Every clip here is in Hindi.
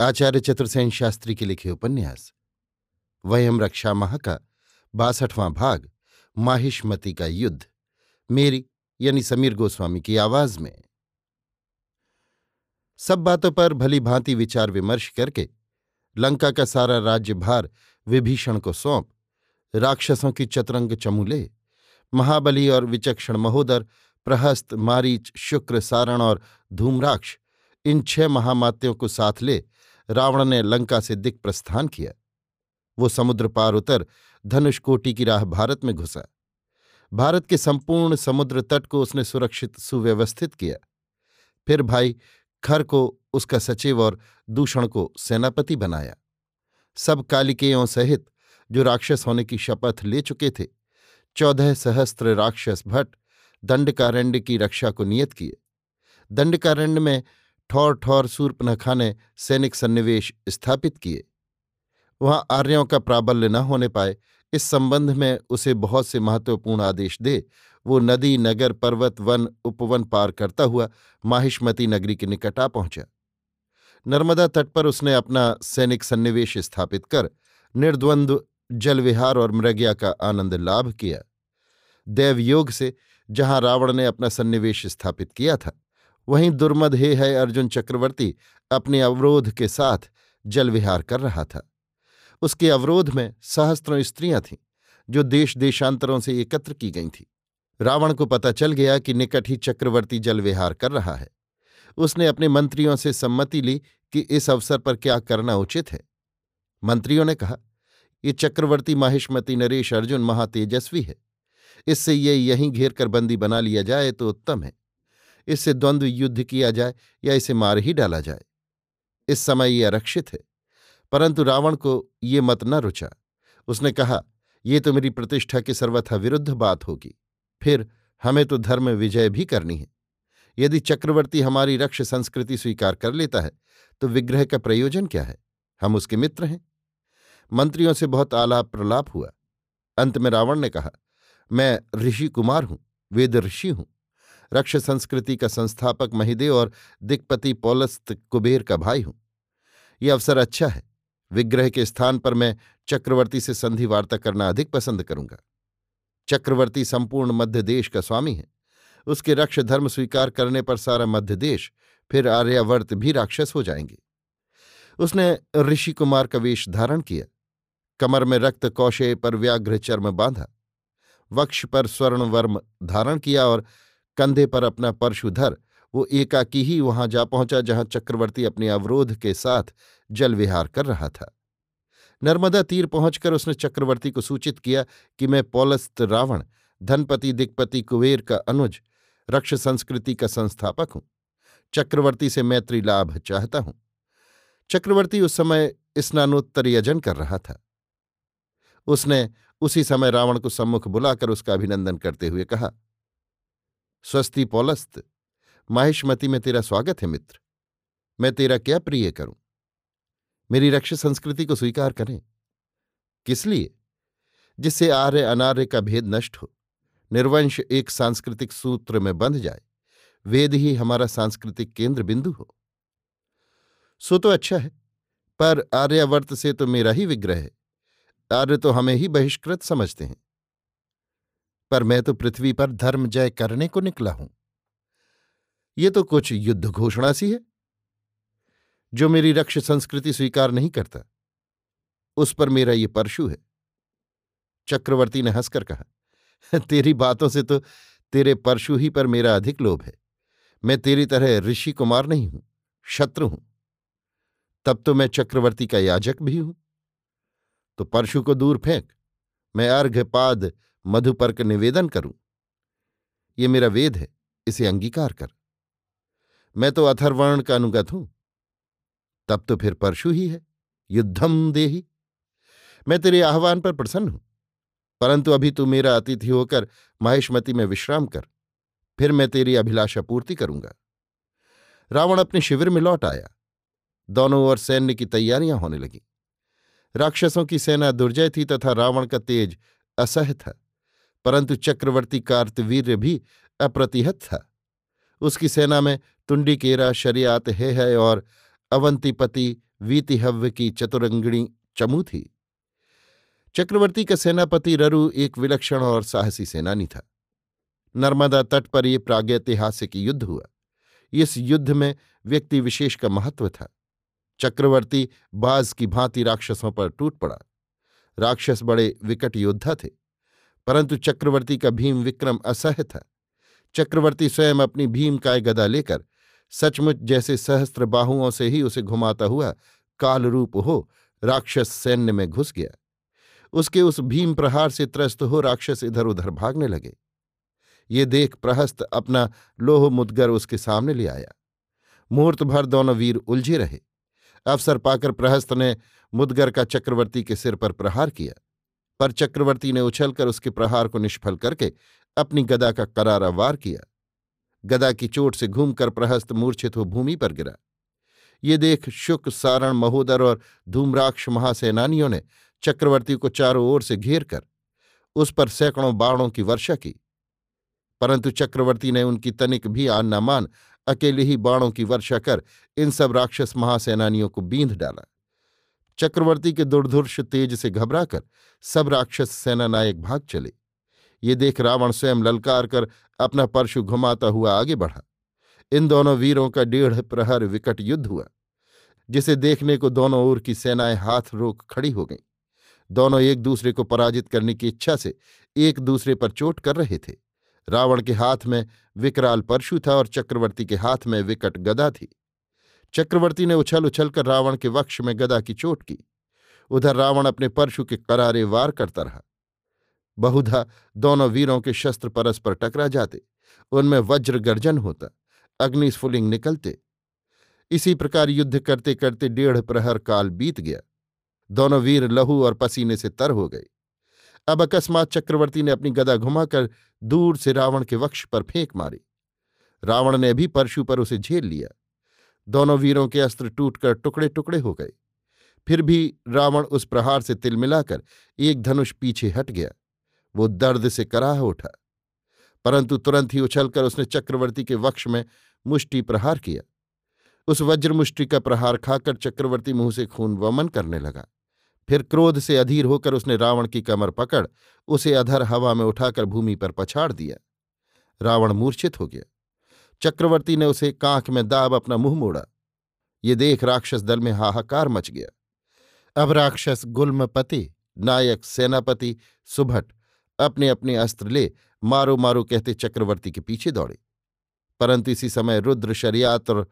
आचार्य चतुर्सेन शास्त्री के लिखे उपन्यास, वयम रक्षा माह का बासठवां भाग, माहिष्मति का युद्ध, मेरी, यानी समीर गोस्वामी की आवाज़ में। सब बातों पर भली भांति विचार विमर्श करके, लंका का सारा राज्यभार विभीषण को सौंप, राक्षसों की चतरंग चमूले, महाबली और विचक्षण महोदर, प्रहस्त, मारीच, शुक्र, सारण और धूम्राक्ष, इन छह महामात्यों को साथ ले रावण ने लंका से दिक प्रस्थान किया। वो समुद्र पार उतर धनुषकोटि की राह भारत में घुसा। भारत के संपूर्ण समुद्र तट को उसने सुरक्षित सुव्यवस्थित किया। फिर भाई खर को उसका सचिव और दूषण को सेनापति बनाया। सब कालिकेयों सहित जो राक्षस होने की शपथ ले चुके थे, चौदह सहस्त्र राक्षस भट्ट दंडकारण्य की रक्षा को नियत किए। दंडकारण्य में ठौर ठौर सूर्पनखा ने सैनिक सन्निवेश स्थापित किए। वहाँ आर्यों का प्राबल्य न होने पाए, इस संबंध में उसे बहुत से महत्वपूर्ण आदेश दे, वो नदी, नगर, पर्वत, वन, उपवन पार करता हुआ माहिष्मती नगरी के निकट आ पहुँचा। नर्मदा तट पर उसने अपना सैनिक सन्निवेश स्थापित कर निर्द्वंद्व जलविहार और मृग्या का आनंद लाभ किया। देवयोग से, जहाँ रावण ने अपना सन्निवेश स्थापित किया था। वहीं दुर्मद हे है अर्जुन चक्रवर्ती अपने अवरोध के साथ जल विहार कर रहा था। उसके अवरोध में सहस्त्रों स्त्रियाँ थीं, जो देश देशांतरों से एकत्र की गई थीं। रावण को पता चल गया कि निकट ही चक्रवर्ती जल विहार कर रहा है। उसने अपने मंत्रियों से सम्मति ली कि इस अवसर पर क्या करना उचित है। मंत्रियों ने कहा, ये चक्रवर्ती माहिष्मती नरेश अर्जुन महातेजस्वी है। इससे ये यहीं घेर कर बंदी बना लिया जाए तो उत्तम है। इससे द्वंद्व युद्ध किया जाए या इसे मार ही डाला जाए। इस समय ये आरक्षित है। परंतु रावण को ये मत न रुचा। उसने कहा, ये तो मेरी प्रतिष्ठा के सर्वथा विरुद्ध बात होगी। फिर हमें तो धर्म विजय भी करनी है। यदि चक्रवर्ती हमारी रक्ष संस्कृति स्वीकार कर लेता है तो विग्रह का प्रयोजन क्या है? हम उसके मित्र हैं। मंत्रियों से बहुत आलाप प्रलाप हुआ। अंत में रावण ने कहा, मैं ऋषि कुमार हूँ, वेद ऋषि हूँ। रक्ष संस्कृति का संस्थापक महिदेव और दिक्पति पौलस्त कुबेर का भाई हूँ। ये अवसर अच्छा है। विग्रह के स्थान पर मैं चक्रवर्ती से संधि वार्ता करना अधिक पसंद करूँगा। चक्रवर्ती संपूर्ण मध्य देश का स्वामी है। उसके रक्ष धर्म स्वीकार करने पर सारा मध्य देश, फिर आर्यावर्त भी राक्षस हो जाएँगे। उसने ऋषि कुमार का वेश धारण किया। कमर में रक्त कौशे पर व्याघ्र चर्म बांधा। वक्ष पर स्वर्ण वर्म धारण किया और कंधे पर अपना परशुधर वो एकाकी ही वहाँ जा पहुँचा जहाँ चक्रवर्ती अपने अवरोध के साथ जल विहार कर रहा था। नर्मदा तीर पहुंचकर उसने चक्रवर्ती को सूचित किया कि मैं पौलस्त रावण, धनपति दिक्पति कुबेर का अनुज, रक्ष संस्कृति का संस्थापक हूँ। चक्रवर्ती से मैत्री लाभ चाहता हूँ। चक्रवर्ती उस समय स्नानोत्तर यजन कर रहा था। उसने उसी समय रावण को सम्मुख बुलाकर उसका अभिनंदन करते हुए कहा स्वस्ति पौलस्त। माहिष्मति में तेरा स्वागत है, मित्र। मैं तेरा क्या प्रिय करूँ? मेरी रक्ष संस्कृति को स्वीकार करें। किस लिए? जिससे आर्य अनार्य का भेद नष्ट हो। निर्वंश एक सांस्कृतिक सूत्र में बंध जाए। वेद ही हमारा सांस्कृतिक केंद्र बिंदु हो। सो तो अच्छा है, पर आर्यावर्त से तो मेरा ही विग्रह है। आर्य तो हमें ही बहिष्कृत समझते हैं। पर मैं तो पृथ्वी पर धर्म जय करने को निकला हूँ। ये तो कुछ युद्ध घोषणा सी है। जो मेरी रक्ष संस्कृति स्वीकार नहीं करता, उस पर मेरा ये परशु है। चक्रवर्ती ने हंसकर कहा, तेरी बातों से तो तेरे परशु ही पर मेरा अधिक लोभ है। मैं तेरी तरह ऋषि कुमार नहीं हूँ, शत्रु हूँ। तब तो मैं चक्रवर्ती का याजक भी हूँ। तो परशु को दूर फेंक, मैं अर्घ्यपाद मधुपर्क निवेदन करूँ? ये मेरा वेद है, इसे अंगीकार कर। मैं तो अथर्वर्ण का अनुगत हूँ। तब तो फिर परशु ही है, युद्धम देही। मैं तेरे आह्वान पर प्रसन्न हूँ, परंतु अभी तू मेरा अतिथि होकर महेशमती में विश्राम कर, फिर मैं तेरी अभिलाषा पूर्ति करूँगा। रावण अपने शिविर में लौट आया। दोनों ओर सैन्य की तैयारियाँ होने लगी। राक्षसों की सेना दुर्जय थी तथा रावण का तेज असह था। परंतु चक्रवर्ती कार्तवीर्य भी अप्रतिहत था। उसकी सेना में तुंडिकेरा, शरियात हे है और अवंतिपति वीतिहव्य की चतुरंगिणी चमू थी। चक्रवर्ती का सेनापति ररु एक विलक्षण और साहसी सेनानी था। नर्मदा तट पर यह प्रागैतिहासिक युद्ध हुआ। इस युद्ध में व्यक्ति विशेष का महत्व था। चक्रवर्ती बाज की भांति राक्षसों पर टूट पड़ा। राक्षस बड़े विकट योद्धा थे। परंतु चक्रवर्ती का भीम विक्रम असह्य था। चक्रवर्ती स्वयं अपनी भीम काय गदा लेकर सचमुच जैसे सहस्त्र बाहुओं से ही उसे घुमाता हुआ कालरूप हो राक्षस सैन्य में घुस गया। उसके उस भीम प्रहार से त्रस्त हो राक्षस इधर उधर भागने लगे। ये देख प्रहस्त अपना लोह मुदगर उसके सामने ले आया। मुहूर्त भर दोनों वीर उलझे रहे। अवसर पाकर प्रहस्त ने मुदगर का चक्रवर्ती के सिर पर प्रहार किया। पर चक्रवर्ती ने उछलकर उसके प्रहार को निष्फल करके अपनी गदा का करारा वार किया। गदा की चोट से घूमकर प्रहस्त मूर्छित हो भूमि पर गिरा। ये देख शुक, सारण, महोदर और धूम्राक्ष महासेनानियों ने चक्रवर्ती को चारों ओर से घेर कर उस पर सैकड़ों बाणों की वर्षा की। परंतु चक्रवर्ती ने उनकी तनिक भी आन न मान अकेले ही बाणों की वर्षा कर इन सब राक्षस महासेनानियों को बींध डाला। चक्रवर्ती के दुर्धुर्ष तेज से घबराकर सब राक्षस सेनानायक भाग चले। ये देख रावण स्वयं ललकार कर अपना परशु घुमाता हुआ आगे बढ़ा। इन दोनों वीरों का डेढ़ प्रहर विकट युद्ध हुआ, जिसे देखने को दोनों ओर की सेनाएँ हाथ रोक खड़ी हो गईं। दोनों एक दूसरे को पराजित करने की इच्छा से एक दूसरे पर चोट कर रहे थे। रावण के हाथ में विकराल परशु था और चक्रवर्ती के हाथ में विकट गदा थी। चक्रवर्ती ने उछल उछल कर रावण के वक्ष में गदा की चोट की। उधर रावण अपने परशु के करारे वार करता रहा। बहुधा दोनों वीरों के शस्त्र परस्पर टकरा जाते। उनमें वज्र गर्जन होता अग्निस्फुलिंग निकलते। इसी प्रकार युद्ध करते करते डेढ़ प्रहर काल बीत गया। दोनों वीर लहू और पसीने से तर हो गए। अब अकस्मात चक्रवर्ती ने अपनी गदा घुमाकर दूर से रावण के वक्ष पर फेंक मारी। रावण ने भी परशु पर उसे झेल लिया। दोनों वीरों के अस्त्र टूटकर टुकड़े टुकड़े हो गए। फिर भी रावण उस प्रहार से तिल मिलाकर एक धनुष पीछे हट गया। वो दर्द से कराह उठा। परंतु तुरंत ही उछलकर उसने चक्रवर्ती के वक्ष में मुष्टि प्रहार किया। उस वज्रमुष्टि का प्रहार खाकर चक्रवर्ती मुँह से खून वमन करने लगा। फिर क्रोध से अधीर होकर उसने रावण की कमर पकड़, उसे अधर हवा में उठाकर भूमि पर पछाड़ दिया। रावण मूर्छित हो गया। चक्रवर्ती ने उसे कांख में दाब अपना मुँह मोड़ा। ये देख राक्षस दल में हाहाकार मच गया। अब राक्षस गुल्मपति, नायक, सेनापति, सुभट अपने अपने अस्त्र ले मारो मारो कहते चक्रवर्ती के पीछे दौड़े। परंतु इसी समय रुद्र, शरियात और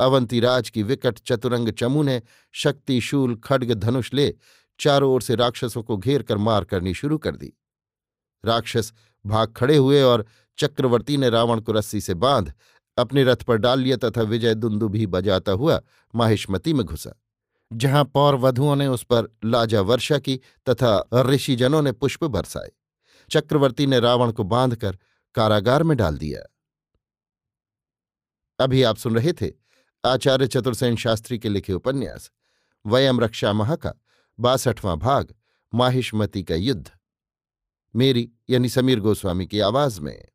अवंतीराज की विकट चतुरंग चमू ने शक्तिशूल खड्ग धनुष ले चारों ओर से राक्षसों को घेर कर मार करनी शुरू कर दी। राक्षस भाग खड़े हुए और चक्रवर्ती ने रावण को रस्सी से बाँध अपने रथ पर डाल लिया तथा विजय दुंदु भी बजाता हुआ माहिष्मती में घुसा। जहाँ पौर वधुओं ने उस पर लाजा वर्षा की तथा ऋषिजनों ने पुष्प बरसाए, चक्रवर्ती ने रावण को बांधकर कारागार में डाल दिया। अभी आप सुन रहे थे आचार्य चतुर्सेन शास्त्री के लिखे उपन्यास, वयम रक्षा महा का बासठवां भाग, माहिष्मती का युद्ध। मेरी यानी समीर गोस्वामी की आवाज़ में